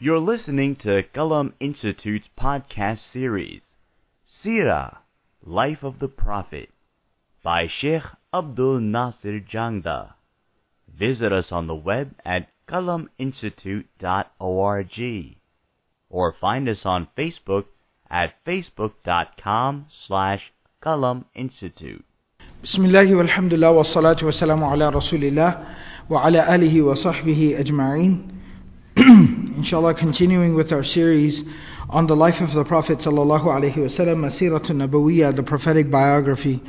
You're listening to Qalam Institute's podcast series, Sirah, Life of the Prophet, by Sheikh Abdul Nasir Jangda. Visit us on the web at qalaminstitute.org or find us on Facebook at facebook.com slash Qalam Institute. Bismillah walhamdulillah wa salatu wa salamu ala rasulillah wa ala alihi wa sahbihi ajma'in. Inshallah, continuing with our series on the life of the Prophet sallallahu alaihi wasallam, Masiratun Nabawiyya, the prophetic biography.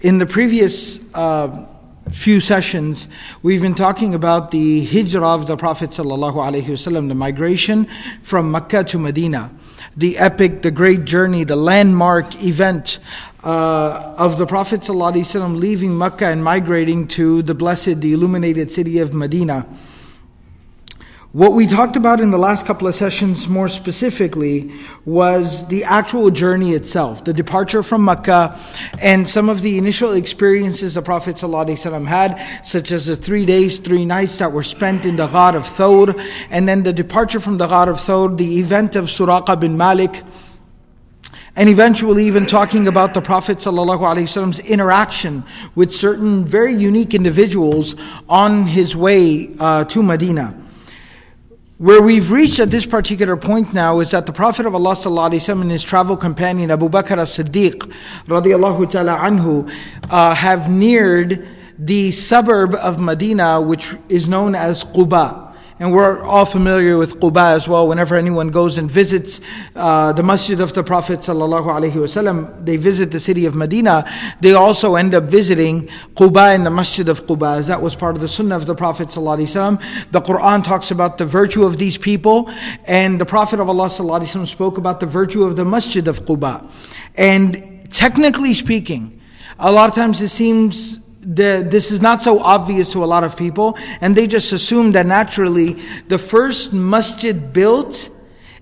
In the previous uh, few sessions, we've been talking about the hijrah of the Prophet sallallahu alaihi wasallam, the migration from Mecca to Medina, the epic, the great journey, the landmark event uh, of the Prophet wasallam leaving Mecca and migrating to the blessed, the illuminated city of Medina. What we talked about in the last couple of sessions more specifically was the actual journey itself, the departure from Mecca, and some of the initial experiences the Prophet ﷺ had, such as the three days, three nights that were spent in the Ghar of Thawr, and then the departure from the Ghar of Thawr, the event of Suraqa bin Malik, and eventually even talking about the Prophet ﷺ's interaction with certain very unique individuals on his way uh, to Medina. Where we've reached at this particular point now is that the Prophet of Allah وسلم, and his travel companion Abu Bakr as-Siddiq radiallahu ta'ala anhu uh, have neared the suburb of Medina which is known as Quba. And we're all familiar with Quba as well. Whenever anyone goes and visits uh, the masjid of the Prophet wasallam, they visit the city of Medina. They also end up visiting Quba in the masjid of Quba, as that was part of the sunnah of the Prophet wasallam. The Quran talks about the virtue of these people, and the Prophet of Allah wasallam spoke about the virtue of the masjid of Quba. And technically speaking, a lot of times it seems the, this is not so obvious to a lot of people, and they just assume that naturally the first masjid built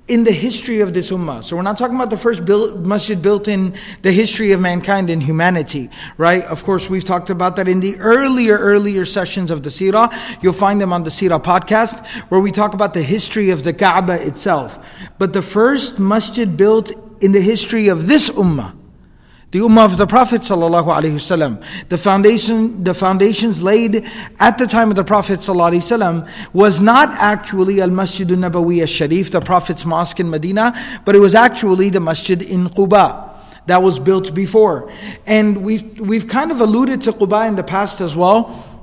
in the history of this ummah. So we're not talking about the first built, masjid built in the history of mankind and humanity, right? Of course, we've talked about that in the earlier, earlier sessions of the Sirah. You'll find them on the Sirah podcast, where we talk about the history of the Kaaba itself. But the first masjid built in the history of this ummah, the Ummah of the Prophet ﷺ. The foundation, the foundations laid at the time of the Prophet ﷺ was not actually Al Masjid al Nabawi al Sharif, the Prophet's mosque in Medina, but it was actually the Masjid in Quba that was built before. And we've, we've kind of alluded to Quba in the past as well.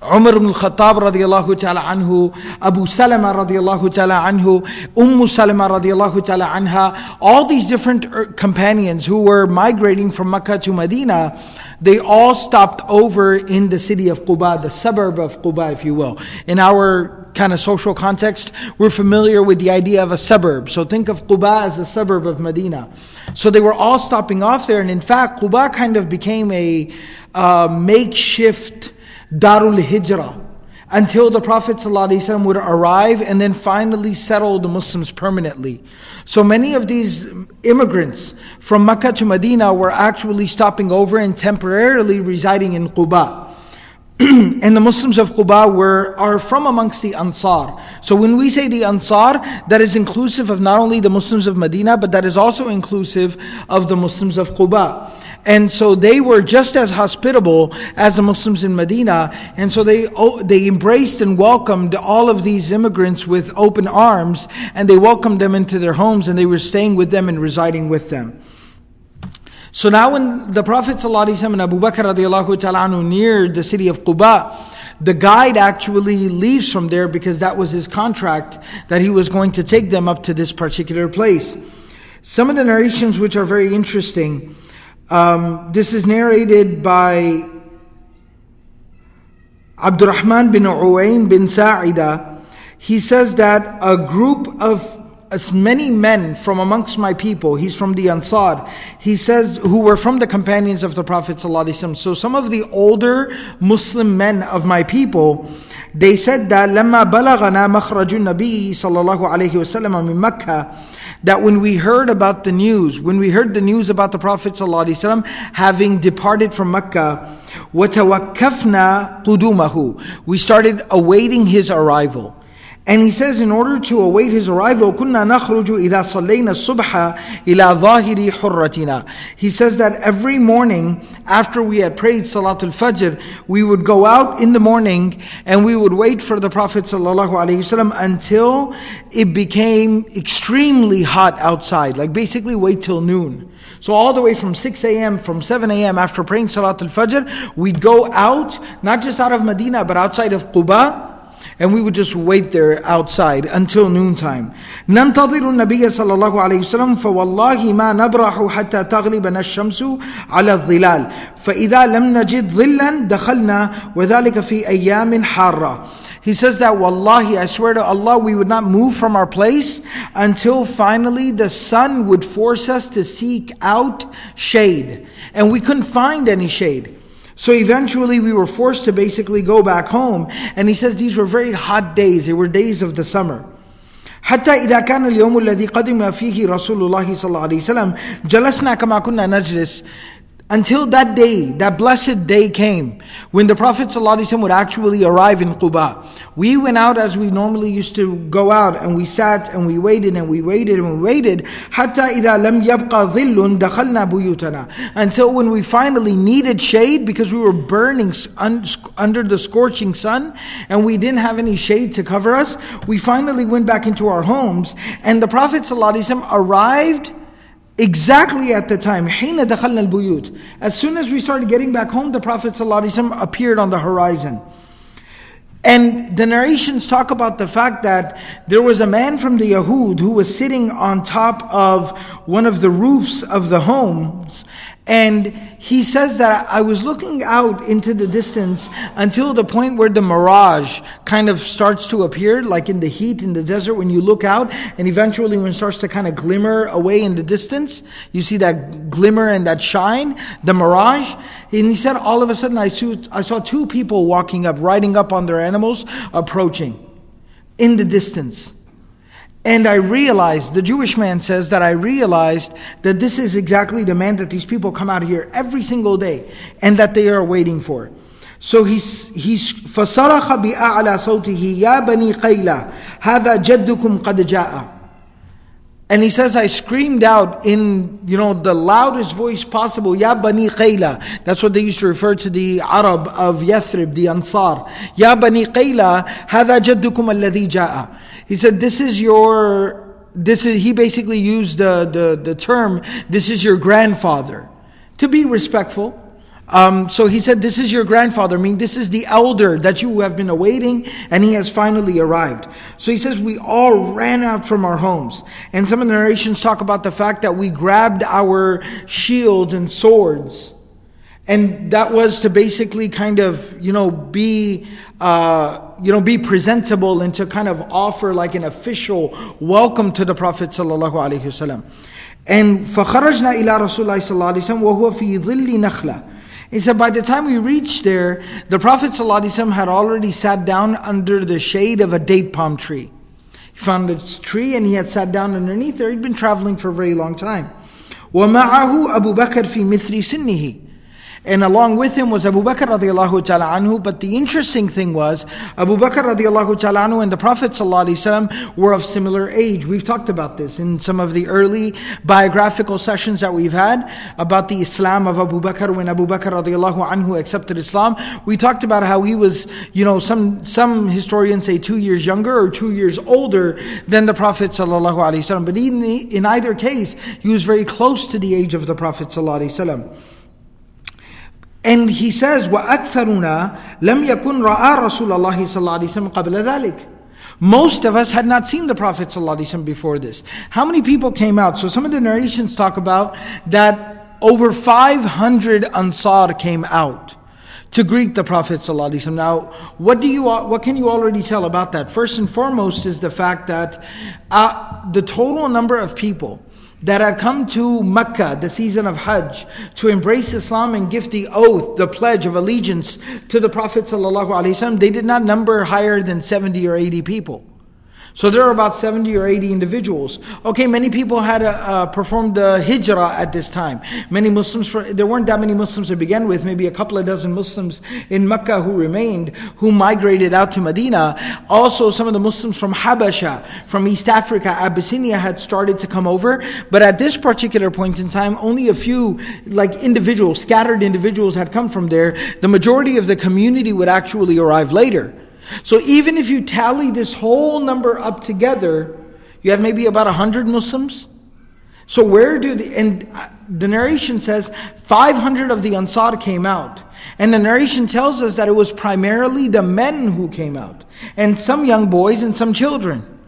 Umar ibn al-Khattab radiallahu ta'ala anhu, Abu Salama radiallahu ta'ala anhu, Umm Salama radiallahu ta'ala anha, all these different er, companions who were migrating from Mecca to Medina, they all stopped over in the city of Quba, the suburb of Quba, if you will. In our kind of social context, we're familiar with the idea of a suburb. So think of Quba as a suburb of Medina. So they were all stopping off there, and in fact, Quba kind of became a uh, makeshift Darul Hijrah until the Prophet ﷺ would arrive and then finally settle the Muslims permanently. So many of these immigrants from Mecca to Medina were actually stopping over and temporarily residing in Quba. and the Muslims of Quba were, are from amongst the Ansar. So when we say the Ansar, that is inclusive of not only the Muslims of Medina, but that is also inclusive of the Muslims of Quba. And so they were just as hospitable as the Muslims in Medina. And so they, they embraced and welcomed all of these immigrants with open arms, and they welcomed them into their homes, and they were staying with them and residing with them. So now when the Prophet ﷺ and Abu Bakr radiallahu ta'ala neared the city of Quba, the guide actually leaves from there because that was his contract that he was going to take them up to this particular place. Some of the narrations which are very interesting, um, this is narrated by Abdurrahman bin Uwaym bin Sa'ida. He says that a group of as many men from amongst my people, he's from the Ansar, he says, who were from the companions of the Prophet ﷺ. So some of the older Muslim men of my people, they said that لما بلغنا مخرج النبي صلى الله عليه وسلم من مكة that when we heard about the news, when we heard the news about the Prophet ﷺ having departed from Mecca, وَتَوَكَّفْنَا قُدُومَهُ We started awaiting his arrival. And he says, in order to await his arrival, كنا نخرج إذا صلينا الصبح إلى ظاهر حرتنا. He says that every morning after we had prayed Salatul Fajr, we would go out in the morning and we would wait for the Prophet ﷺ until it became extremely hot outside. Like basically wait till noon. So all the way from 6 a.m., from 7 a.m. after praying Salatul Fajr, we'd go out, not just out of Medina, but outside of Quba, and we would just wait there outside until noontime. ننتظر النبي صلى الله عليه وسلم فوالله ما نبرح حتى تغلبنا الشمس على الظلال فإذا لم نجد ظلا دخلنا وذلك في أيام حارة he says that, Wallahi, I swear to Allah, we would not move from our place until finally the sun would force us to seek out shade. And we couldn't find any shade. So eventually we were forced to basically go back home. And he says these were very hot days. They were days of the summer. حتى إذا كان اليوم الذي قدم فيه رسول الله صلى الله عليه وسلم جلسنا كما كنا نجلس until that day, that blessed day came, when the Prophet ﷺ would actually arrive in Quba. We went out as we normally used to go out, and we sat and we waited and we waited and we waited. حتى إذا لم يبقى ظل دخلنا بيوتنا. Until when we finally needed shade because we were burning under the scorching sun, and we didn't have any shade to cover us, we finally went back into our homes, and the Prophet ﷺ arrived Exactly at the time, as soon as we started getting back home, the Prophet ﷺ appeared on the horizon. And the narrations talk about the fact that there was a man from the Yahud who was sitting on top of one of the roofs of the homes, and he says that I was looking out into the distance until the point where the mirage kind of starts to appear, like in the heat in the desert when you look out, and eventually when it starts to kind of glimmer away in the distance, you see that glimmer and that shine, the mirage. And he said, all of a sudden I saw, I saw two people walking up, riding up on their animals, approaching in the distance. And I realized, the Jewish man says that I realized that this is exactly the man that these people come out here every single day and that they are waiting for. So he's, he's فصرخ بأعلى صوته يا بني قيلة هذا جدكم قد جاء and he says, I screamed out in, you know, the loudest voice possible, Ya Bani Qayla. That's what they used to refer to the Arab of Yathrib, the Ansar. Ya Bani Qayla, هذا جدكم الذي جاء. He said, this is your, this is, he basically used the, the, the term, this is your grandfather. To be respectful. Um, so he said, This is your grandfather. I mean, this is the elder that you have been awaiting, and he has finally arrived. So he says, We all ran out from our homes. And some of the narrations talk about the fact that we grabbed our shields and swords. And that was to basically kind of, you know, be, uh, you know, be presentable and to kind of offer like an official welcome to the Prophet sallallahu alaihi wasallam. And فخرجنا إلى رسول الله صلى الله عليه وسلم وهو في ظل نخلة. He said, by the time we reached there, the Prophet ﷺ had already sat down under the shade of a date palm tree. He found a tree and he had sat down underneath there. He'd been traveling for a very long time. وَمَعَهُ أَبُو بَكْرٍ فِي مِثْلِ سِنِّهِ and along with him was Abu Bakr radiallahu ta'ala anhu. But the interesting thing was, Abu Bakr radiallahu ta'ala anhu and the Prophet were of similar age. We've talked about this in some of the early biographical sessions that we've had about the Islam of Abu Bakr when Abu Bakr radiallahu anhu accepted Islam. We talked about how he was, you know, some, some historians say two years younger or two years older than the Prophet sallallahu alayhi wasam But in, in either case, he was very close to the age of the Prophet sallallahu and he says, وَأَكْثَرُنَا لَمْ يَكُنْ رَآ رَسُولَ اللَّهِ صلى الله عليه وسلم قبل ذلك. Most of us had not seen the Prophet ﷺ before this. How many people came out? So some of the narrations talk about that over 500 Ansar came out to greet the Prophet ﷺ. Now, what do you what can you already tell about that? First and foremost is the fact that uh, the total number of people that had come to Mecca, the season of Hajj, to embrace Islam and give the oath, the pledge of allegiance to the Prophet ﷺ, they did not number higher than 70 or 80 people. So there are about 70 or 80 individuals. Okay, many people had uh, uh, performed the hijrah at this time. Many Muslims, for, there weren't that many Muslims to begin with, maybe a couple of dozen Muslims in Mecca who remained, who migrated out to Medina. Also, some of the Muslims from Habasha, from East Africa, Abyssinia had started to come over. But at this particular point in time, only a few, like individuals, scattered individuals had come from there. The majority of the community would actually arrive later. So even if you tally this whole number up together, you have maybe about 100 Muslims. So where do the, and uh, the narration says 500 of the Ansar came out. And the narration tells us that it was primarily the men who came out. And some young boys and some children.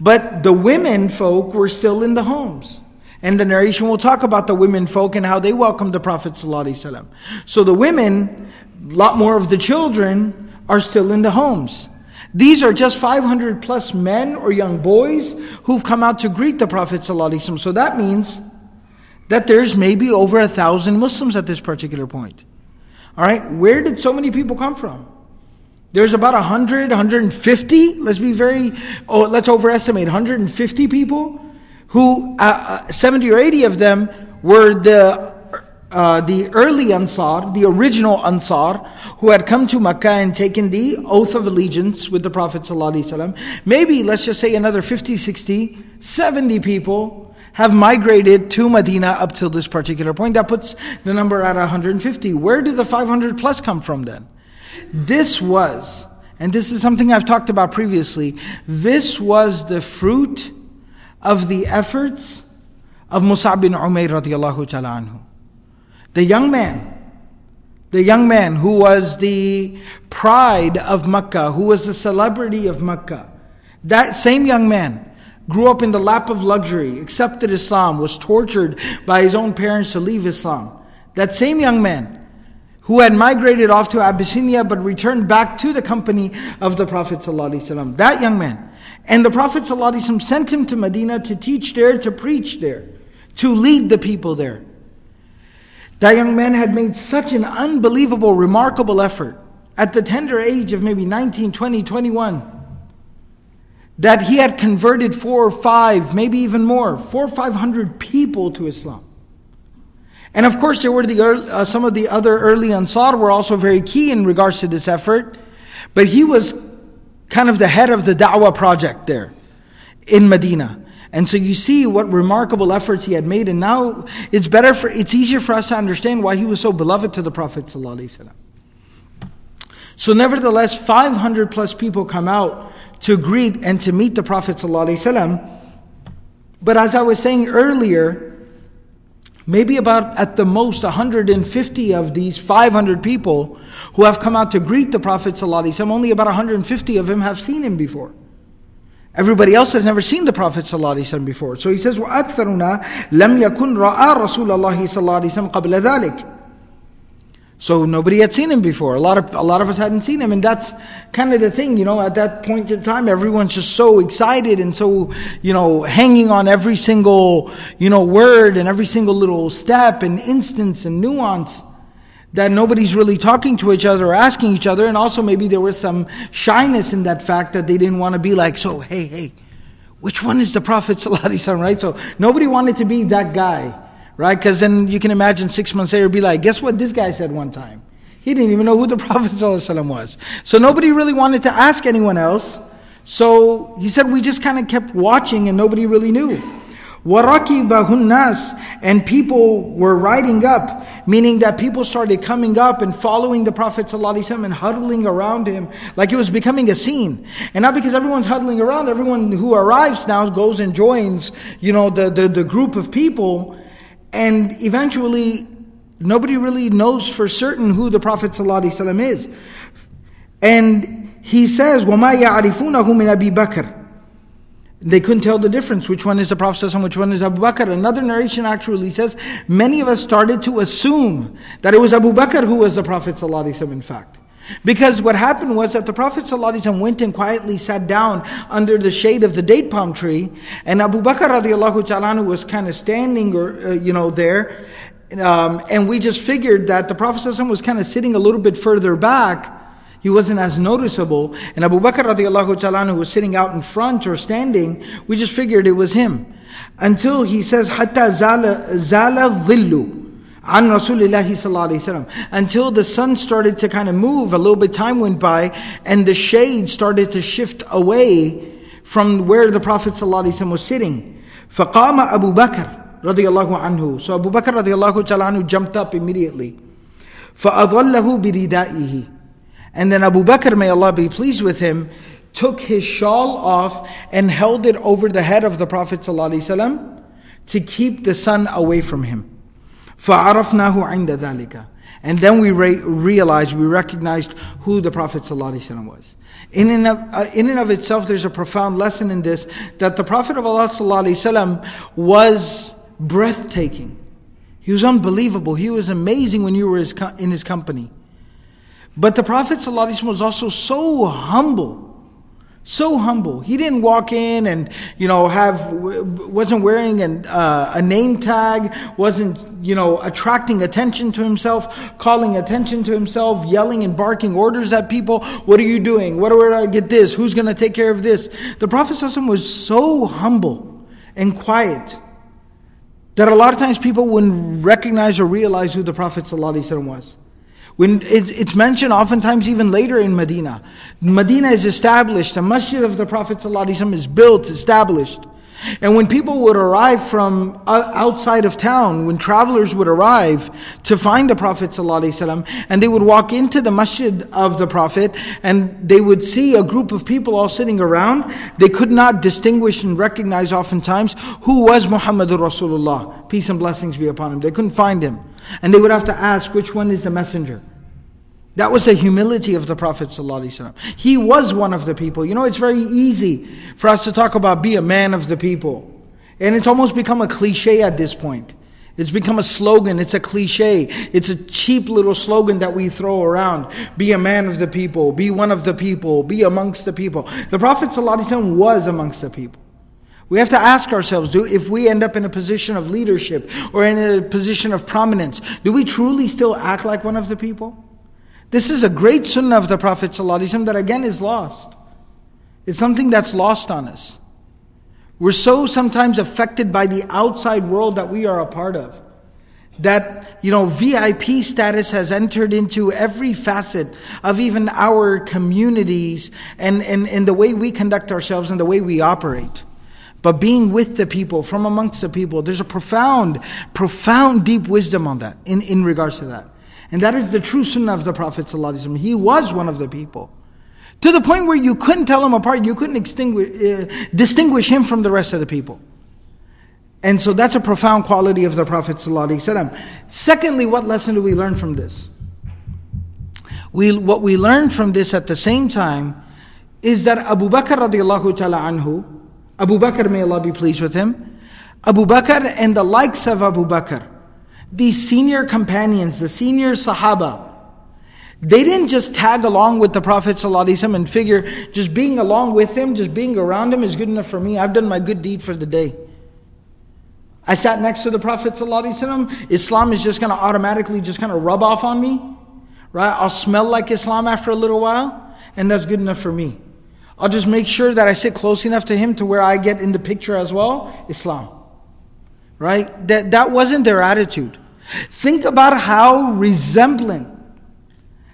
But the women folk were still in the homes. And the narration will talk about the women folk and how they welcomed the Prophet. So the women, a lot more of the children, are still in the homes. These are just 500 plus men or young boys who've come out to greet the Prophet. So that means that there's maybe over a thousand Muslims at this particular point. All right, where did so many people come from? There's about 100, 150. Let's be very, oh, let's overestimate 150 people who, uh, uh, 70 or 80 of them were the uh, the early Ansar, the original Ansar, who had come to Mecca and taken the oath of allegiance with the Prophet ﷺ. Maybe, let's just say another 50, 60, 70 people have migrated to Medina up till this particular point. That puts the number at 150. Where did the 500 plus come from then? This was, and this is something I've talked about previously, this was the fruit of the efforts of Mus'ab bin Umayr radiallahu ta'ala anhu. The young man, the young man who was the pride of Mecca, who was the celebrity of Mecca, that same young man grew up in the lap of luxury, accepted Islam, was tortured by his own parents to leave Islam. That same young man who had migrated off to Abyssinia but returned back to the company of the Prophet ﷺ. That young man. And the Prophet ﷺ sent him to Medina to teach there, to preach there, to lead the people there. That young man had made such an unbelievable, remarkable effort at the tender age of maybe 19, 20, 21 that he had converted four or five, maybe even more, four or five hundred people to Islam. And of course, there were the early, uh, some of the other early Ansar were also very key in regards to this effort, but he was kind of the head of the da'wah project there in Medina. And so you see what remarkable efforts he had made, and now it's better for it's easier for us to understand why he was so beloved to the Prophet. So nevertheless, 500 plus people come out to greet and to meet the Prophet. But as I was saying earlier, maybe about at the most 150 of these 500 people who have come out to greet the Prophet, only about 150 of them have seen him before. Everybody else has never seen the Prophet ﷺ before. So he says, وَأَكْثَرُنَا لَمْ يَكُنْ رَآ رَسُولَ اللَّهِ صلى الله عليه وسلم قبل ذلك. So nobody had seen him before. A lot of a lot of us hadn't seen him, and that's kind of the thing, you know. At that point in time, everyone's just so excited and so, you know, hanging on every single, you know, word and every single little step and instance and nuance that nobody's really talking to each other or asking each other. And also, maybe there was some shyness in that fact that they didn't want to be like, so, hey, hey, which one is the Prophet? right? So, nobody wanted to be that guy, right? Because then you can imagine six months later, be like, guess what this guy said one time? He didn't even know who the Prophet was. So, nobody really wanted to ask anyone else. So, he said, we just kind of kept watching and nobody really knew. وَرَكِبَهُ nas, And people were riding up, meaning that people started coming up and following the Prophet ﷺ and huddling around him like it was becoming a scene. And not because everyone's huddling around, everyone who arrives now goes and joins, you know, the, the, the group of people. And eventually, nobody really knows for certain who the Prophet ﷺ is. And he says, وَمَا يَعْرِفُونَهُ مِنْ أَبِي بَكْرٍ they couldn't tell the difference, which one is the Prophet and which one is Abu Bakr. Another narration actually says, many of us started to assume that it was Abu Bakr who was the Prophet in fact. Because what happened was that the Prophet went and quietly sat down under the shade of the date palm tree, and Abu Bakr radiallahu ta'ala was kind of standing or, uh, you know, there. Um, and we just figured that the Prophet was kind of sitting a little bit further back, He wasn't as noticeable. And Abu Bakr radiallahu ta'ala was sitting out in front or standing. We just figured it was him. Until he says, حَتَّى زَالَ, زَالَ الظِّلُّ عن رسول الله صلى الله عليه وسلم until the sun started to kind of move a little bit time went by and the shade started to shift away from where the prophet صلى الله عليه وسلم was sitting فقام أبو بكر رضي الله عنه so Abu Bakr رضي الله تعالى عنه jumped up immediately فأظله بردائه and then Abu Bakr may Allah be pleased with him took his shawl off and held it over the head of the prophet صلى الله عليه وسلم to keep the sun away from him فَعَرَفْنَاهُ عِنْدَ ذَلِكَ And then we re- realized, we recognized who the Prophet ﷺ was. In and, of, uh, in and of itself, there's a profound lesson in this that the Prophet of Allah ﷺ was breathtaking. He was unbelievable. He was amazing when you were his co- in his company. But the Prophet was also so humble so humble. He didn't walk in and, you know, have, wasn't wearing an, uh, a name tag, wasn't, you know, attracting attention to himself, calling attention to himself, yelling and barking orders at people. What are you doing? What do I get this? Who's going to take care of this? The Prophet was so humble and quiet that a lot of times people wouldn't recognize or realize who the Prophet was. When it's mentioned oftentimes even later in Medina. Medina is established, the masjid of the Prophet ﷺ is built, established. And when people would arrive from outside of town, when travelers would arrive to find the Prophet ﷺ, and they would walk into the masjid of the Prophet, and they would see a group of people all sitting around, they could not distinguish and recognize oftentimes who was Muhammadur Rasulullah. Peace and blessings be upon him. They couldn't find him. And they would have to ask, which one is the messenger? That was the humility of the Prophet ﷺ. He was one of the people. You know, it's very easy for us to talk about be a man of the people. And it's almost become a cliche at this point. It's become a slogan, it's a cliche. It's a cheap little slogan that we throw around. Be a man of the people, be one of the people, be amongst the people. The Prophet ﷺ was amongst the people. We have to ask ourselves, do, if we end up in a position of leadership or in a position of prominence, do we truly still act like one of the people? This is a great sunnah of the Prophet ﷺ that again is lost. It's something that's lost on us. We're so sometimes affected by the outside world that we are a part of. That, you know, VIP status has entered into every facet of even our communities and, and, and the way we conduct ourselves and the way we operate. But being with the people, from amongst the people, there's a profound, profound, deep wisdom on that, in, in regards to that. And that is the true sunnah of the Prophet. He was one of the people. To the point where you couldn't tell him apart, you couldn't uh, distinguish him from the rest of the people. And so that's a profound quality of the Prophet. Secondly, what lesson do we learn from this? We, what we learn from this at the same time is that Abu Bakr radiallahu ta'ala anhu, Abu Bakr may Allah be pleased with him, Abu Bakr and the likes of Abu Bakr, these senior companions, the senior Sahaba, they didn't just tag along with the Prophet ﷺ and figure just being along with him, just being around him is good enough for me. I've done my good deed for the day. I sat next to the Prophet ﷺ. Islam is just going to automatically just kind of rub off on me, right? I'll smell like Islam after a little while, and that's good enough for me. I'll just make sure that I sit close enough to him to where I get in the picture as well. Islam. Right? That, that wasn't their attitude. Think about how resembling,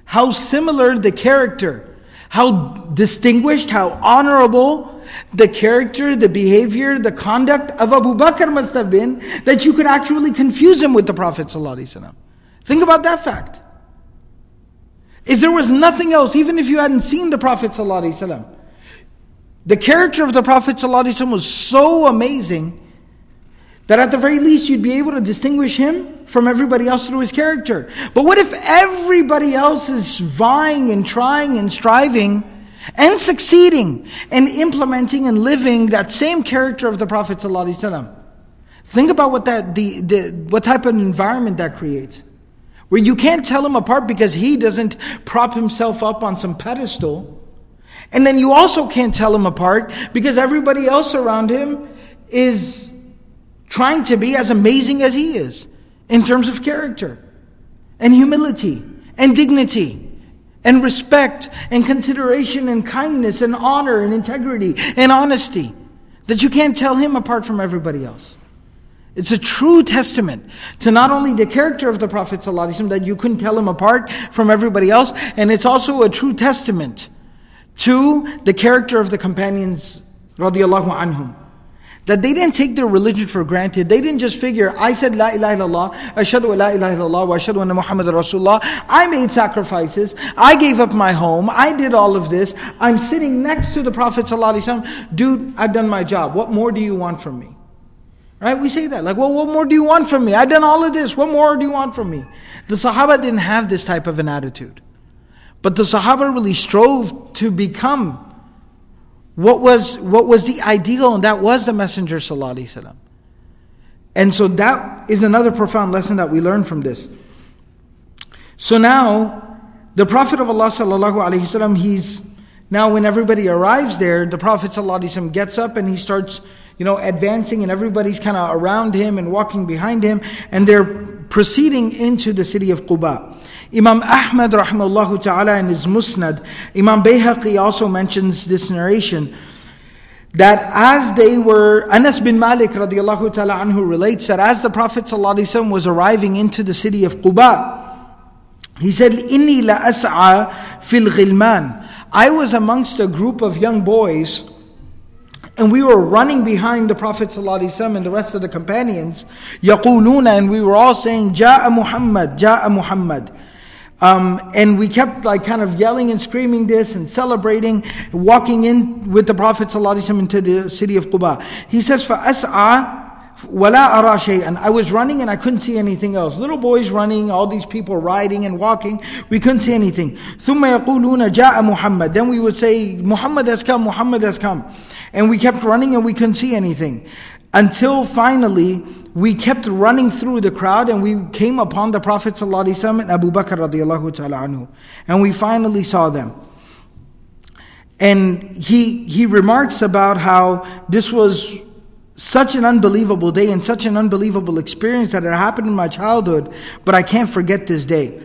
how similar the character, how distinguished, how honorable the character, the behavior, the conduct of Abu Bakr must have been that you could actually confuse him with the Prophet. Think about that fact. If there was nothing else, even if you hadn't seen the Prophet, the character of the Prophet was so amazing that at the very least you'd be able to distinguish him from everybody else through his character. But what if everybody else is vying and trying and striving and succeeding and implementing and living that same character of the Prophet ﷺ? Think about what that the, the what type of environment that creates. Where you can't tell him apart because he doesn't prop himself up on some pedestal. And then you also can't tell him apart because everybody else around him is trying to be as amazing as he is in terms of character and humility and dignity and respect and consideration and kindness and honor and integrity and honesty that you can't tell him apart from everybody else. It's a true testament to not only the character of the Prophet that you couldn't tell him apart from everybody else, and it's also a true testament to the character of the companions radiallahu anhum. That they didn't take their religion for granted. They didn't just figure, I said La ilaha illallah, ashadu la ilaha illallah, wa ashadu anna Muhammad Rasulullah. I made sacrifices. I gave up my home. I did all of this. I'm sitting next to the Prophet ﷺ. Dude, I've done my job. What more do you want from me? Right? We say that. Like, well, what more do you want from me? I've done all of this. What more do you want from me? The Sahaba didn't have this type of an attitude. But the Sahaba really strove to become what was, what was the ideal, and that was the Messenger. ﷺ. And so that is another profound lesson that we learn from this. So now, the Prophet of Allah, وسلم, he's now when everybody arrives there, the Prophet ﷺ gets up and he starts, you know, advancing, and everybody's kind of around him and walking behind him, and they're proceeding into the city of Quba. Imam Ahmad rahimahullah ta'ala in his Musnad, Imam Bayhaqi also mentions this narration that as they were, Anas bin Malik radiallahu ta'ala anhu relates that as the Prophet was arriving into the city of Quba, he said, Inni la as'a fil ghilman. I was amongst a group of young boys and we were running behind the Prophet ﷺ and the rest of the companions, يقولون, and we were all saying, جاء Muhammad, جاء Muhammad. Um, and we kept like kind of yelling and screaming this and celebrating, walking in with the Prophet ﷺ into the city of Quba. He says, فَأَسْعَى وَلَا أَرَى شَيْئًا I was running and I couldn't see anything else. Little boys running, all these people riding and walking, we couldn't see anything. ثُمَّ يَقُولُونَ جَاءَ Muhammad. Then we would say, Muhammad has come, Muhammad has come. And we kept running and we couldn't see anything. Until finally, we kept running through the crowd and we came upon the Prophet ﷺ and Abu Bakr radiallahu ta'ala anhu. And we finally saw them. And he, he remarks about how this was such an unbelievable day and such an unbelievable experience that had happened in my childhood, but I can't forget this day.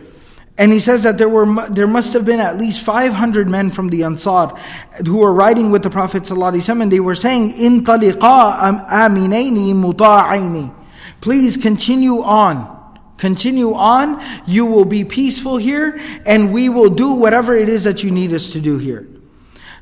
And he says that there were there must have been at least 500 men from the Ansar who were riding with the Prophet ﷺ and they were saying, In taliqa aminaini muta'aini. Please continue on. Continue on. You will be peaceful here and we will do whatever it is that you need us to do here.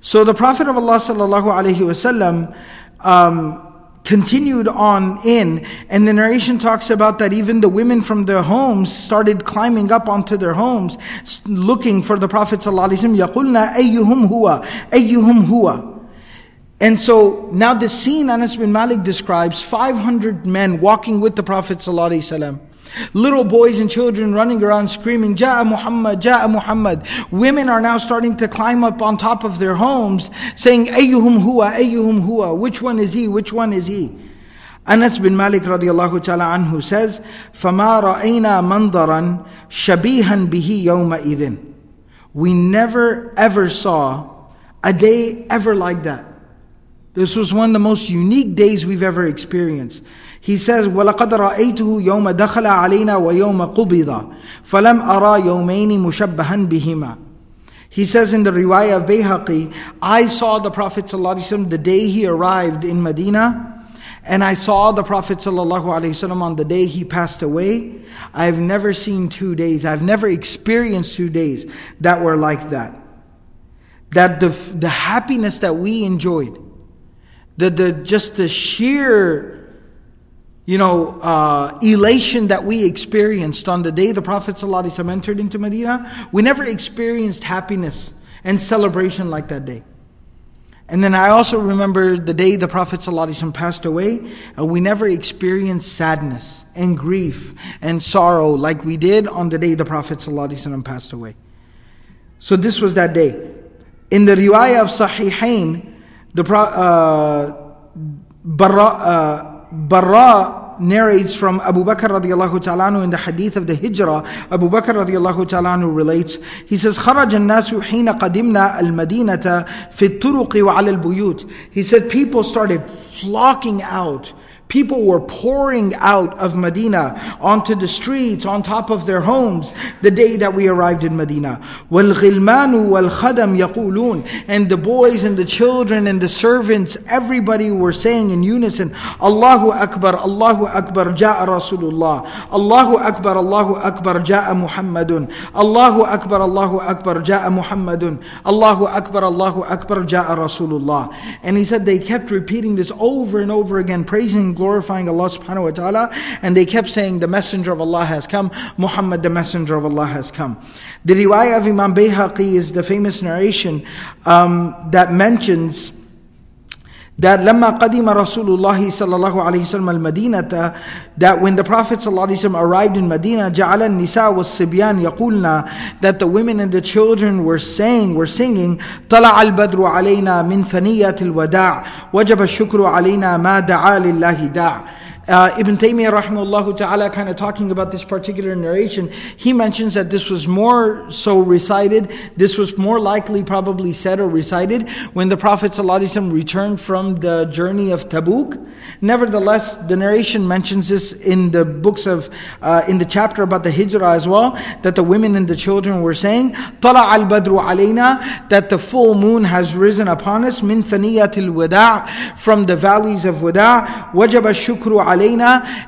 So the Prophet of Allah sallallahu alaihi wasallam um, continued on in, and the narration talks about that even the women from their homes started climbing up onto their homes, looking for the Prophet ﷺ. يَقُلْنَا أَيُّهُمْ هُوَ أَيُّهُمْ هُوَ and so now the scene Anas bin Malik describes 500 men walking with the Prophet ﷺ Little boys and children running around screaming, Ja'a Muhammad, Ja'a Muhammad. Women are now starting to climb up on top of their homes, saying, Ayyuhum huwa, Ayyuhum huwa. Which one is he? Which one is he? Anas bin Malik radiallahu ta'ala anhu says, فَمَا رَأَيْنَا مَنْظَرًا شَبِيهًا بِهِ يَوْمَ إِذٍ We never ever saw a day ever like that. This was one of the most unique days we've ever experienced. He says, وَلَقَدْ رَأَيْتُهُ يَوْمَ دَخَلَ عَلَيْنَا وَيَوْمَ قُبِضَ فَلَمْ أَرَى يَوْمَيْنِ مُشَبَّهًا بِهِمَا He says in the riwayah of Bayhaqi, I saw the Prophet ﷺ the day he arrived in Medina, and I saw the Prophet ﷺ on the day he passed away. I've never seen two days, I've never experienced two days that were like that. That the, the happiness that we enjoyed, the, the, just the sheer you know, uh, elation that we experienced on the day the Prophet ﷺ entered into Medina, we never experienced happiness and celebration like that day. And then I also remember the day the Prophet ﷺ passed away, and we never experienced sadness and grief and sorrow like we did on the day the Prophet ﷺ passed away. So this was that day. In the riwayah of Sahihain, the uh, Barra, uh, Barra narrates from Abu Bakr radiallahu ta'ala in the hadith of the Hijrah. Abu Bakr radiallahu ta'ala relates, he says, خرج الناس حين قدمنا المدينة في الطرق وعلى البيوت. He said people started flocking out People were pouring out of Medina onto the streets, on top of their homes, the day that we arrived in Medina. وَالْغِلْمَانُ وَالْخَدَمْ يَقُولُونَ And the boys and the children and the servants, everybody were saying in unison, Allahu Akbar, Allahu Akbar, ja'a Rasulullah. Allahu Akbar, Allahu Akbar, ja'a Muhammadun. Allahu Akbar, Allahu Akbar, ja'a Muhammadun. Allahu Akbar, Allahu Akbar, ja'a Rasulullah. And he said they kept repeating this over and over again, praising glorifying Allah subhanahu wa ta'ala, and they kept saying, The Messenger of Allah has come, Muhammad, the Messenger of Allah has come. The riwayah of Imam Bayhaqi is the famous narration um, that mentions that لما قدم رسول الله صلى الله عليه وسلم المدينة that when the Prophet صلى الله عليه وسلم arrived in Medina جعل النساء والصبيان يقولنا that the women and the children were saying were singing طلع البدر علينا من ثنية الوداع وجب الشكر علينا ما دعا لله داع uh, Ibn Taymiyyah rahimahullah ta'ala kind of talking about this particular narration, he mentions that this was more so recited, this was more likely probably said or recited when the Prophet ﷺ returned from the journey of Tabuk. Nevertheless, the narration mentions this in the books of, uh, in the chapter about the Hijrah as well, that the women and the children were saying, طَلَعَ الْبَدْرُ عَلَيْنَا That the full moon has risen upon us, مِن ثَنِيَةِ الْوَدَاعِ From the valleys of Wada' وَجَبَ الشُّكْرُ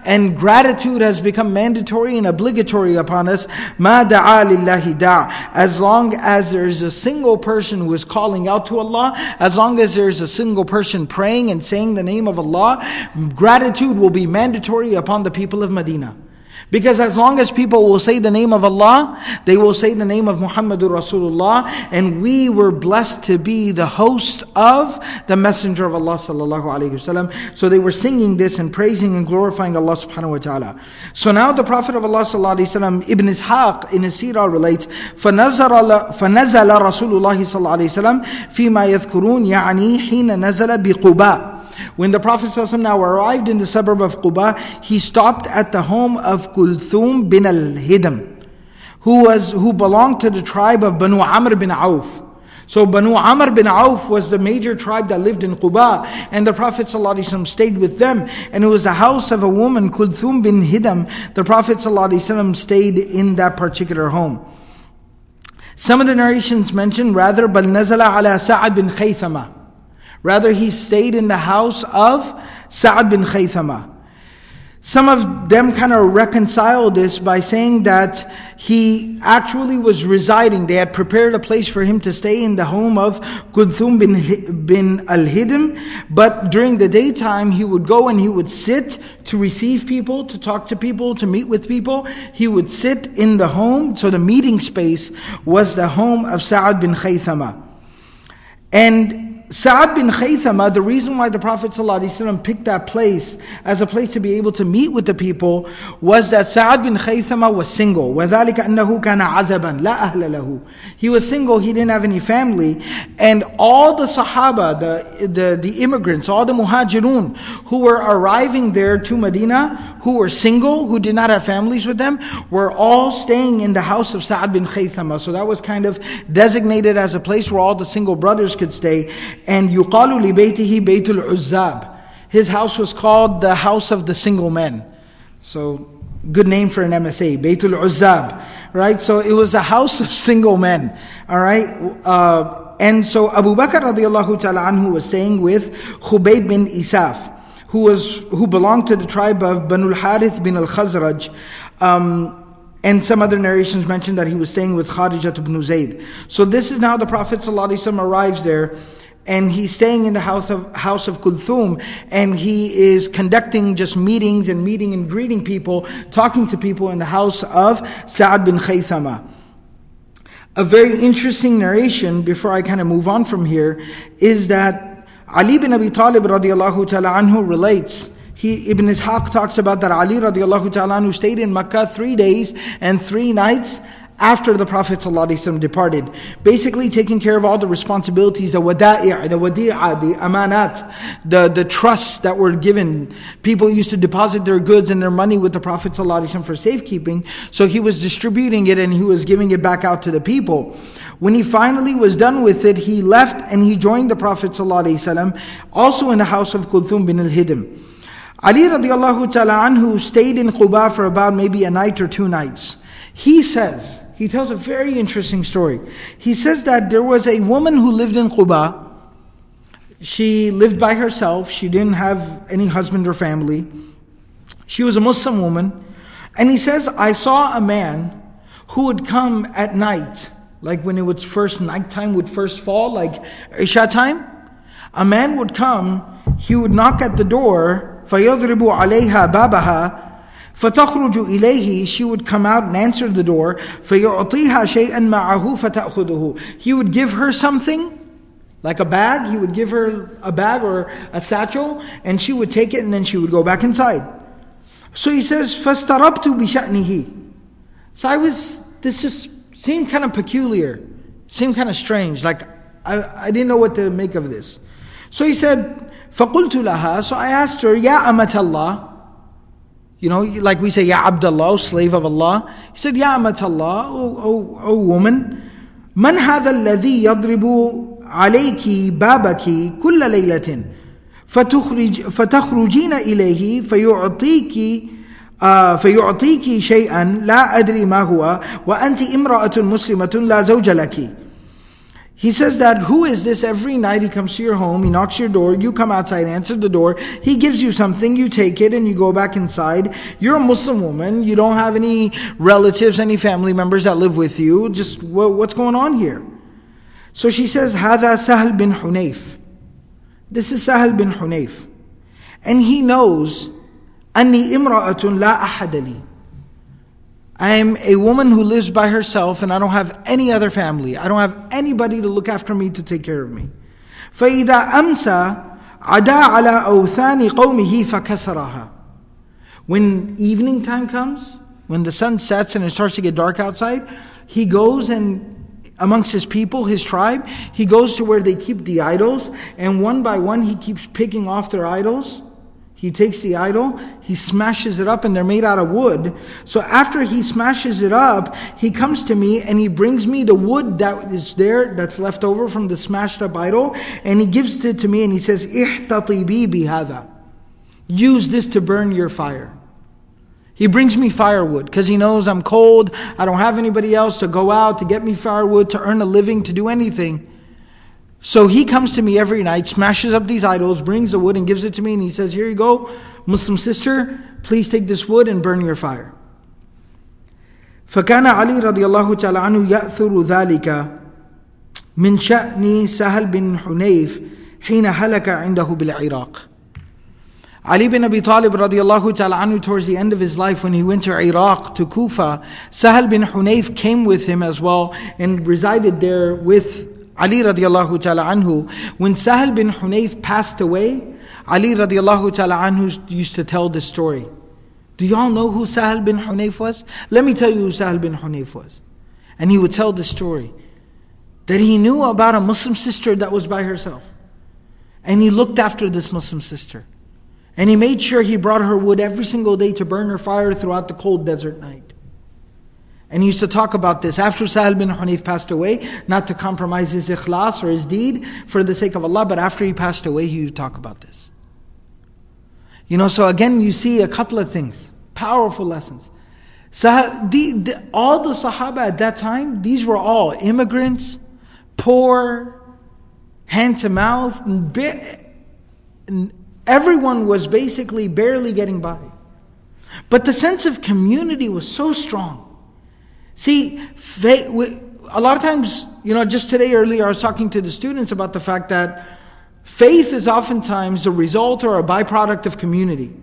and gratitude has become mandatory and obligatory upon us. Ma da'a da. As long as there is a single person who is calling out to Allah, as long as there is a single person praying and saying the name of Allah, gratitude will be mandatory upon the people of Medina. Because as long as people will say the name of Allah, they will say the name of Muhammadur Rasulullah, and we were blessed to be the host of the Messenger of Allah sallallahu alaihi wasallam. So they were singing this and praising and glorifying Allah subhanahu wa taala. So now the Prophet of Allah sallallahu alaihi wasallam, Ibn Ishaq in his seerah relates, فنزل فنزل رسول الله صلى الله عليه وسلم فيما يذكرون يعني حين نزل بقباء when the Prophet ﷺ now arrived in the suburb of Quba, he stopped at the home of Kulthum bin al-Hidam, who, was, who belonged to the tribe of Banu Amr bin Auf. So Banu Amr bin Auf was the major tribe that lived in Quba, and the Prophet ﷺ stayed with them. And it was the house of a woman, Kulthum bin Hidam. The Prophet ﷺ stayed in that particular home. Some of the narrations mention rather, بل نزل على سعد bin Khaythama. Rather, he stayed in the house of Sa'ad bin Khaythama. Some of them kind of reconcile this by saying that he actually was residing. They had prepared a place for him to stay in the home of Kulthum bin, bin al-Hidim. But during the daytime, he would go and he would sit to receive people, to talk to people, to meet with people. He would sit in the home. So the meeting space was the home of Sa'ad bin Khaythama. And Sa'ad bin Khaythama, the reason why the Prophet ﷺ picked that place as a place to be able to meet with the people was that Sa'ad bin Khaythama was single. وَذَلِكَ أَنَّهُ كَانَ عَزَبًا لَا أَهْلَ لَهُ He was single, he didn't have any family. And all the Sahaba, the, the, the immigrants, all the Muhajirun who were arriving there to Medina, who were single, who did not have families with them, were all staying in the house of Sa'ad bin Khaythama. So that was kind of designated as a place where all the single brothers could stay and yuqalu li baytihi baytul uzzab. His house was called the house of the single men. So good name for an MSA, Baytul Uzzab, right? So it was a house of single men, all right? Uh, and so Abu Bakr radiallahu ta'ala anhu was staying with Khubayb bin Isaf, who was who belonged to the tribe of Banu al-Harith bin al-Khazraj. Um, and some other narrations mention that he was staying with Kharijah ibn Zayd. So this is now the Prophet ﷺ arrives there and he's staying in the house of house of Kulthum, and he is conducting just meetings and meeting and greeting people, talking to people in the house of Sa'ad bin Khaythama. A very interesting narration before I kind of move on from here is that Ali bin Abi Talib radiallahu ta'ala anhu relates he, Ibn Ishaq talks about that Ali radiallahu ta'ala anhu stayed in Makkah three days and three nights after the Prophet ﷺ departed. Basically taking care of all the responsibilities, the wada'i', the wadi'a, the amanat, the, the trusts that were given. People used to deposit their goods and their money with the Prophet ﷺ for safekeeping. So he was distributing it and he was giving it back out to the people. When he finally was done with it, he left and he joined the Prophet ﷺ also in the house of Kulthum bin al-Hidim. Ali radiallahu ta'ala anhu stayed in Quba for about maybe a night or two nights. He says, he tells a very interesting story. He says that there was a woman who lived in Quba. She lived by herself. She didn't have any husband or family. She was a Muslim woman. And he says, I saw a man who would come at night, like when it was first nighttime would first fall, like Isha time. A man would come, he would knock at the door, فَيَضْرِبُ عَلَيْهَا بَابَهَا فتخرج إليه she would come out and answer the door فيعطيها شيئا معه فتأخذه he would give her something like a bag he would give her a bag or a satchel and she would take it and then she would go back inside so he says فاستربت بشأنه so I was this just seemed kind of peculiar seemed kind of strange like I, I didn't know what to make of this so he said فقلت لها so I asked her يا أمة الله you know, like we say, Ya Abdullah, slave of Allah. He said, Ya Amat Allah, O, o, o woman, من هذا الذي يضرب عليك بابك كل ليلة فتخرج فتخرجين إليه فيعطيك آه فيعطيك شيئا لا أدري ما هو وأنت امرأة مسلمة لا زوج لك he says that who is this every night he comes to your home, he knocks your door, you come outside, answer the door, he gives you something, you take it and you go back inside. You're a Muslim woman, you don't have any relatives, any family members that live with you. Just what's going on here? So she says, Hada Sahal bin Hunayf. This is Sahal bin Hunayf. And he knows, Anni imra'atun la ahadali. I am a woman who lives by herself and I don't have any other family. I don't have anybody to look after me to take care of me. فإذا أمسى عدا على أوثان قومه فكسرها. When evening time comes, when the sun sets and it starts to get dark outside, he goes and amongst his people, his tribe, he goes to where they keep the idols, and one by one he keeps picking off their idols he takes the idol, he smashes it up, and they're made out of wood. So after he smashes it up, he comes to me and he brings me the wood that is there, that's left over from the smashed up idol, and he gives it to me and he says, Ihtatibi bihada. Use this to burn your fire. He brings me firewood because he knows I'm cold. I don't have anybody else to go out to get me firewood, to earn a living, to do anything. So he comes to me every night, smashes up these idols, brings the wood and gives it to me, and he says, Here you go, Muslim sister, please take this wood and burn your fire. فكان علي رضي الله تعالى عنه يأثر ذلك من شأن سهل بن حنيف حين هلك عنده بالعراق. Ali bin Abi Talib radiallahu ta'ala anhu towards the end of his life when he went to Iraq, to Kufa, Sahal bin Hunayf came with him as well and resided there with Ali radiallahu ta'ala anhu, when Sahal bin Hunayf passed away, Ali radiallahu ta'ala anhu used to tell this story. Do y'all know who Sahal bin Hunayf was? Let me tell you who Sahal bin Hunayf was. And he would tell the story that he knew about a Muslim sister that was by herself. And he looked after this Muslim sister. And he made sure he brought her wood every single day to burn her fire throughout the cold desert night. And he used to talk about this after Sahal bin passed away, not to compromise his ikhlas or his deed for the sake of Allah, but after he passed away, he would talk about this. You know, so again, you see a couple of things, powerful lessons. Sah- the, the, all the Sahaba at that time, these were all immigrants, poor, hand to mouth, everyone was basically barely getting by. But the sense of community was so strong. See, faith, a lot of times, you know, just today earlier, I was talking to the students about the fact that faith is oftentimes a result or a byproduct of community.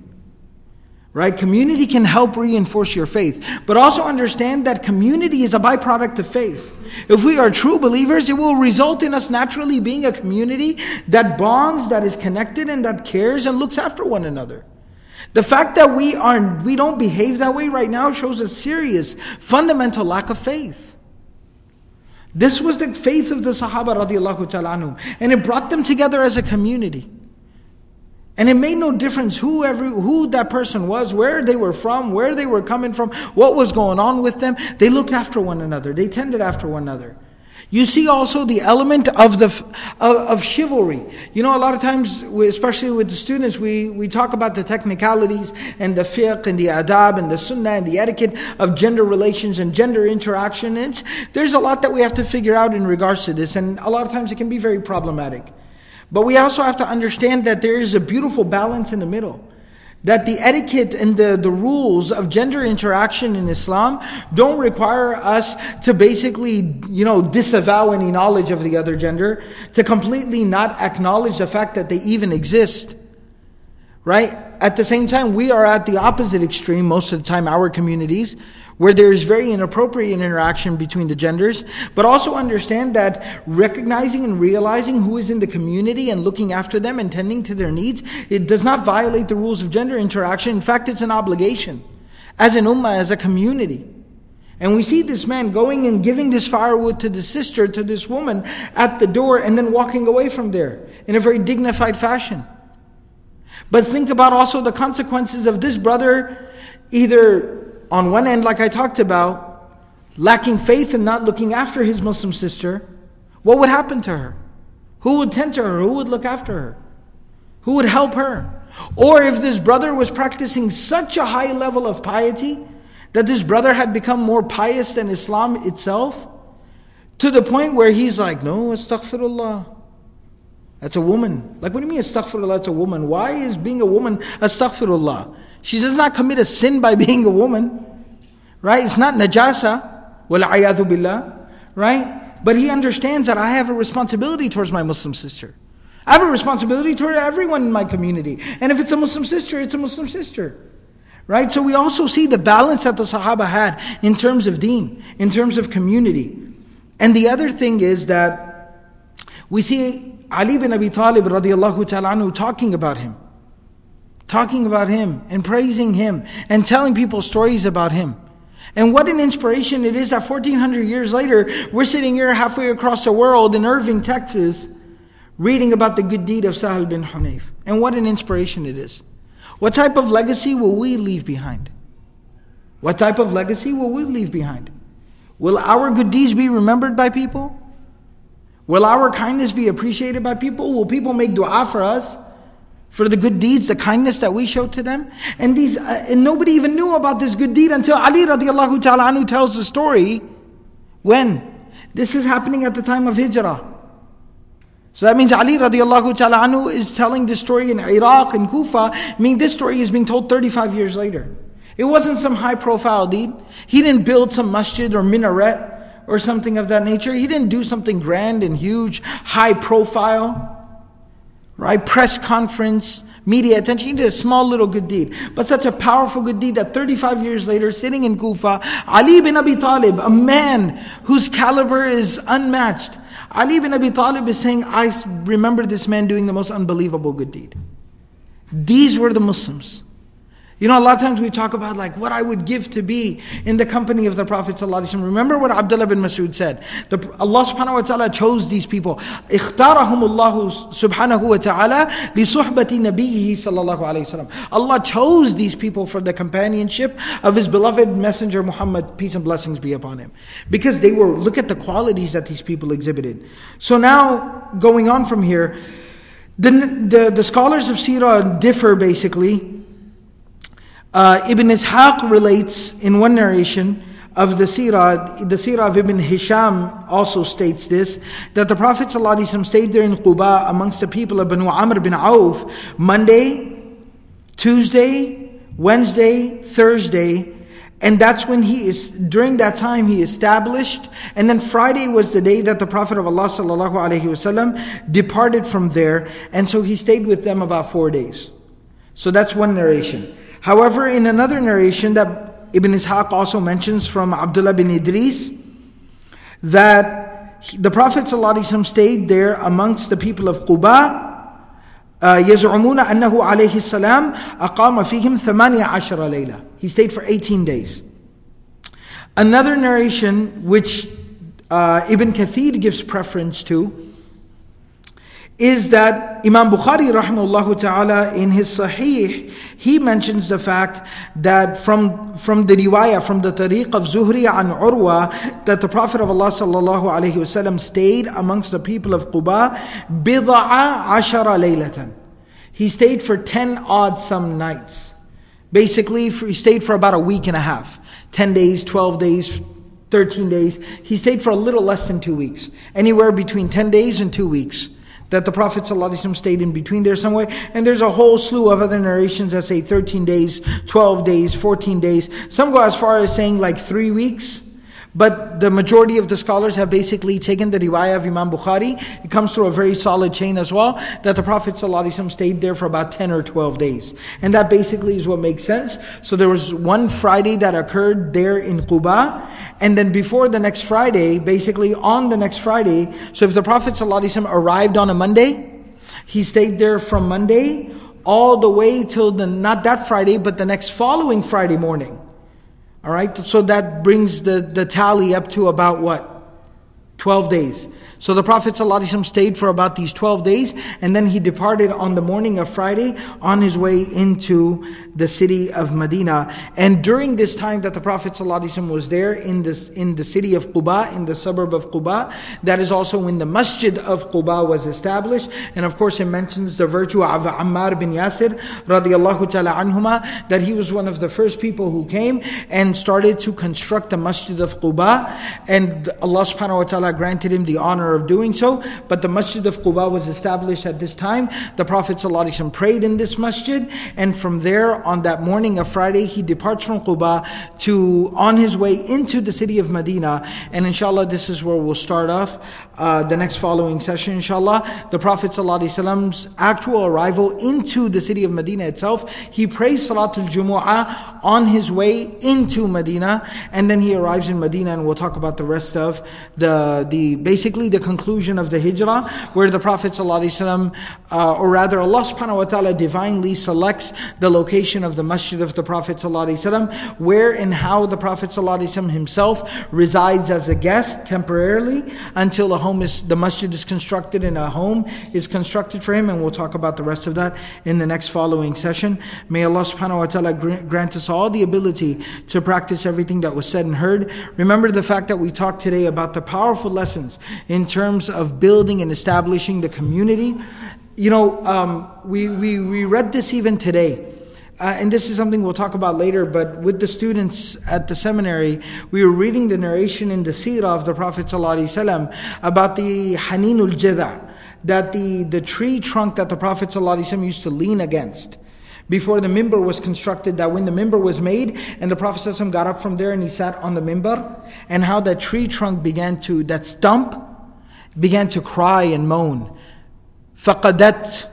Right? Community can help reinforce your faith. But also understand that community is a byproduct of faith. If we are true believers, it will result in us naturally being a community that bonds, that is connected, and that cares and looks after one another. The fact that we are we don't behave that way right now shows a serious fundamental lack of faith. This was the faith of the Sahaba radiallahu ta'ala and it brought them together as a community. And it made no difference who every, who that person was, where they were from, where they were coming from, what was going on with them. They looked after one another. They tended after one another. You see also the element of the of, of, chivalry. You know, a lot of times, especially with the students, we, we talk about the technicalities and the fiqh and the adab and the sunnah and the etiquette of gender relations and gender interaction. It's, there's a lot that we have to figure out in regards to this, and a lot of times it can be very problematic. But we also have to understand that there is a beautiful balance in the middle that the etiquette and the, the rules of gender interaction in Islam don't require us to basically, you know, disavow any knowledge of the other gender, to completely not acknowledge the fact that they even exist. Right? At the same time, we are at the opposite extreme most of the time, our communities, where there is very inappropriate interaction between the genders, but also understand that recognizing and realizing who is in the community and looking after them and tending to their needs, it does not violate the rules of gender interaction. In fact, it's an obligation as an ummah, as a community. And we see this man going and giving this firewood to the sister, to this woman at the door, and then walking away from there in a very dignified fashion. But think about also the consequences of this brother either on one end, like I talked about, lacking faith and not looking after his Muslim sister, what would happen to her? Who would tend to her? Who would look after her? Who would help her? Or if this brother was practicing such a high level of piety that this brother had become more pious than Islam itself, to the point where he's like, no, astaghfirullah. That's a woman. Like, what do you mean astaghfirullah? It's a woman. Why is being a woman astaghfirullah? She does not commit a sin by being a woman, right? It's not najasa, billah, right? But he understands that I have a responsibility towards my Muslim sister. I have a responsibility toward everyone in my community. And if it's a Muslim sister, it's a Muslim sister. Right? So we also see the balance that the Sahaba had in terms of deen, in terms of community. And the other thing is that we see Ali bin Abi Talib radiallahu ta'ala talking about him talking about him and praising him and telling people stories about him. And what an inspiration it is that 1400 years later, we're sitting here halfway across the world in Irving, Texas, reading about the good deed of Sahal bin Hunayf. And what an inspiration it is. What type of legacy will we leave behind? What type of legacy will we leave behind? Will our good deeds be remembered by people? Will our kindness be appreciated by people? Will people make dua for us? For the good deeds, the kindness that we showed to them. And these, uh, and nobody even knew about this good deed until Ali radiallahu ta'ala anhu tells the story. When? This is happening at the time of Hijrah. So that means Ali radiallahu ta'ala anhu is telling this story in Iraq and Kufa. I mean, this story is being told 35 years later. It wasn't some high profile deed. He didn't build some masjid or minaret or something of that nature. He didn't do something grand and huge, high profile right? Press conference, media attention. He did a small little good deed, but such a powerful good deed that 35 years later, sitting in Kufa, Ali bin Abi Talib, a man whose caliber is unmatched, Ali bin Abi Talib is saying, I remember this man doing the most unbelievable good deed. These were the Muslims. You know, a lot of times we talk about like what I would give to be in the company of the Prophet Remember what Abdullah bin Masud said. The, Allah subhanahu wa ta'ala chose these people. اختارهم الله سبحانه وتعالى لصحبة نبيه صلى الله عليه وسلم. Allah chose these people for the companionship of His beloved Messenger Muhammad, peace and blessings be upon him. Because they were, look at the qualities that these people exhibited. So now, going on from here, the, the, the scholars of Sirah differ basically uh, Ibn Ishaq relates in one narration of the Sirah, the Sirah of Ibn Hisham also states this, that the Prophet ﷺ stayed there in Quba amongst the people of Banu Amr bin Auf Monday, Tuesday, Wednesday, Thursday, and that's when he is, during that time he established, and then Friday was the day that the Prophet of Allah ﷺ departed from there, and so he stayed with them about four days. So that's one narration. However, in another narration that Ibn Ishaq also mentions from Abdullah bin Idris, that the Prophet ﷺ stayed there amongst the people of Quba. يزعمون أنه عليه السلام أقام فيهم ثمانية عشر ليلة. He stayed for 18 days. Another narration which uh, Ibn Kathir gives preference to is that Imam Bukhari rahimahullah ta'ala in his Sahih, he mentions the fact that from, from the riwayah, from the tariq of Zuhri an Urwa, that the Prophet of Allah sallallahu alayhi wasallam stayed amongst the people of Quba bid'a ashara laylatan. He stayed for 10 odd some nights. Basically, he stayed for about a week and a half. 10 days, 12 days, 13 days. He stayed for a little less than two weeks. Anywhere between 10 days and two weeks that the Prophet ﷺ stayed in between there somewhere. And there's a whole slew of other narrations that say 13 days, 12 days, 14 days. Some go as far as saying like three weeks. But the majority of the scholars have basically taken the riwayah of Imam Bukhari. It comes through a very solid chain as well, that the Prophet ﷺ stayed there for about 10 or 12 days. And that basically is what makes sense. So there was one Friday that occurred there in Quba, and then before the next Friday, basically on the next Friday, so if the Prophet ﷺ arrived on a Monday, he stayed there from Monday all the way till the, not that Friday, but the next following Friday morning. All right, so that brings the, the tally up to about what? 12 days. So the Prophet ﷺ stayed for about these 12 days and then he departed on the morning of Friday on his way into the city of Medina. And during this time that the Prophet ﷺ was there in, this, in the city of Quba, in the suburb of Quba, that is also when the masjid of Quba was established. And of course it mentions the virtue of Ammar bin Yasir radiallahu ta'ala anhuma, that he was one of the first people who came and started to construct the masjid of Quba. And Allah subhanahu wa ta'ala granted him the honor of doing so. But the Masjid of Quba was established at this time. The Prophet ﷺ prayed in this masjid, and from there, on that morning of Friday, he departs from Quba to on his way into the city of Medina. And inshallah, this is where we'll start off uh, the next following session. Inshallah, the Prophet ﷺ's actual arrival into the city of Medina itself, he prays Salatul Jumu'ah on his way into Medina, and then he arrives in Medina, and we'll talk about the rest of the the basically the conclusion of the hijrah, where the Prophet ﷺ, uh, or rather Allah subhanahu wa ta'ala divinely selects the location of the masjid of the Prophet ﷺ, where and how the Prophet ﷺ himself resides as a guest temporarily until a home is, the masjid is constructed and a home is constructed for him, and we'll talk about the rest of that in the next following session. May Allah subhanahu wa ta'ala grant us all the ability to practice everything that was said and heard. Remember the fact that we talked today about the powerful lessons in terms of building and establishing the community. You know, um, we, we, we read this even today. Uh, and this is something we'll talk about later, but with the students at the seminary, we were reading the narration in the seerah of the Prophet ﷺ about the Haninul Jada, that the, the tree trunk that the Prophet ﷺ used to lean against before the mimbar was constructed, that when the mimbar was made and the Prophet ﷺ got up from there and he sat on the mimbar, and how that tree trunk began to, that stump, began to cry and moan. فَقَدَتْ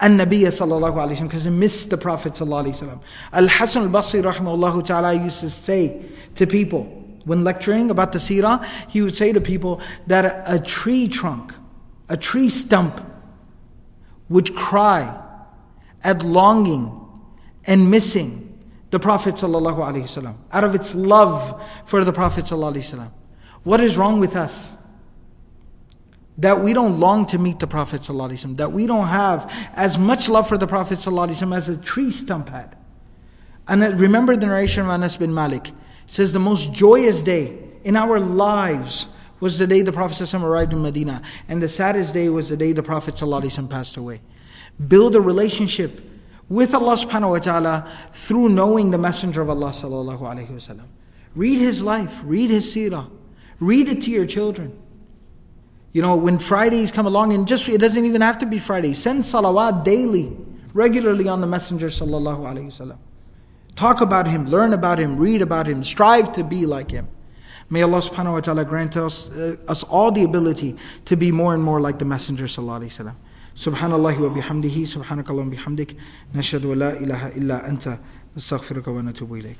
النبي صلى الله عليه وسلم because he missed the Prophet صلى الله عليه وسلم. Al-Hasan al-Basri rahimahullah ta'ala used to say to people when lecturing about the seerah, he would say to people that a tree trunk, a tree stump would cry at longing and missing the Prophet ﷺ, out of its love for the Prophet ﷺ. What is wrong with us? that we don't long to meet the Prophet ﷺ, that we don't have as much love for the Prophet ﷺ as a tree stump had. And remember the narration of Anas bin Malik. It says the most joyous day in our lives was the day the Prophet ﷺ arrived in Medina. And the saddest day was the day the Prophet ﷺ passed away. Build a relationship with Allah subhanahu wa ta'ala through knowing the Messenger of Allah sallallahu alayhi wasallam. Read his life, read his seerah, read it to your children. You know, when Fridays come along, and just it doesn't even have to be Friday. Send salawat daily, regularly on the Messenger sallallahu alaihi wasallam. Talk about him, learn about him, read about him, strive to be like him. May Allah subhanahu wa ta'ala grant us, uh, us all the ability to be more and more like the Messenger sallallahu alaihi wasallam. سبحان الله وبحمده سبحانك اللهم وبحمدك نشهد أن لا إله إلا أنت نستغفرك ونتوب إليك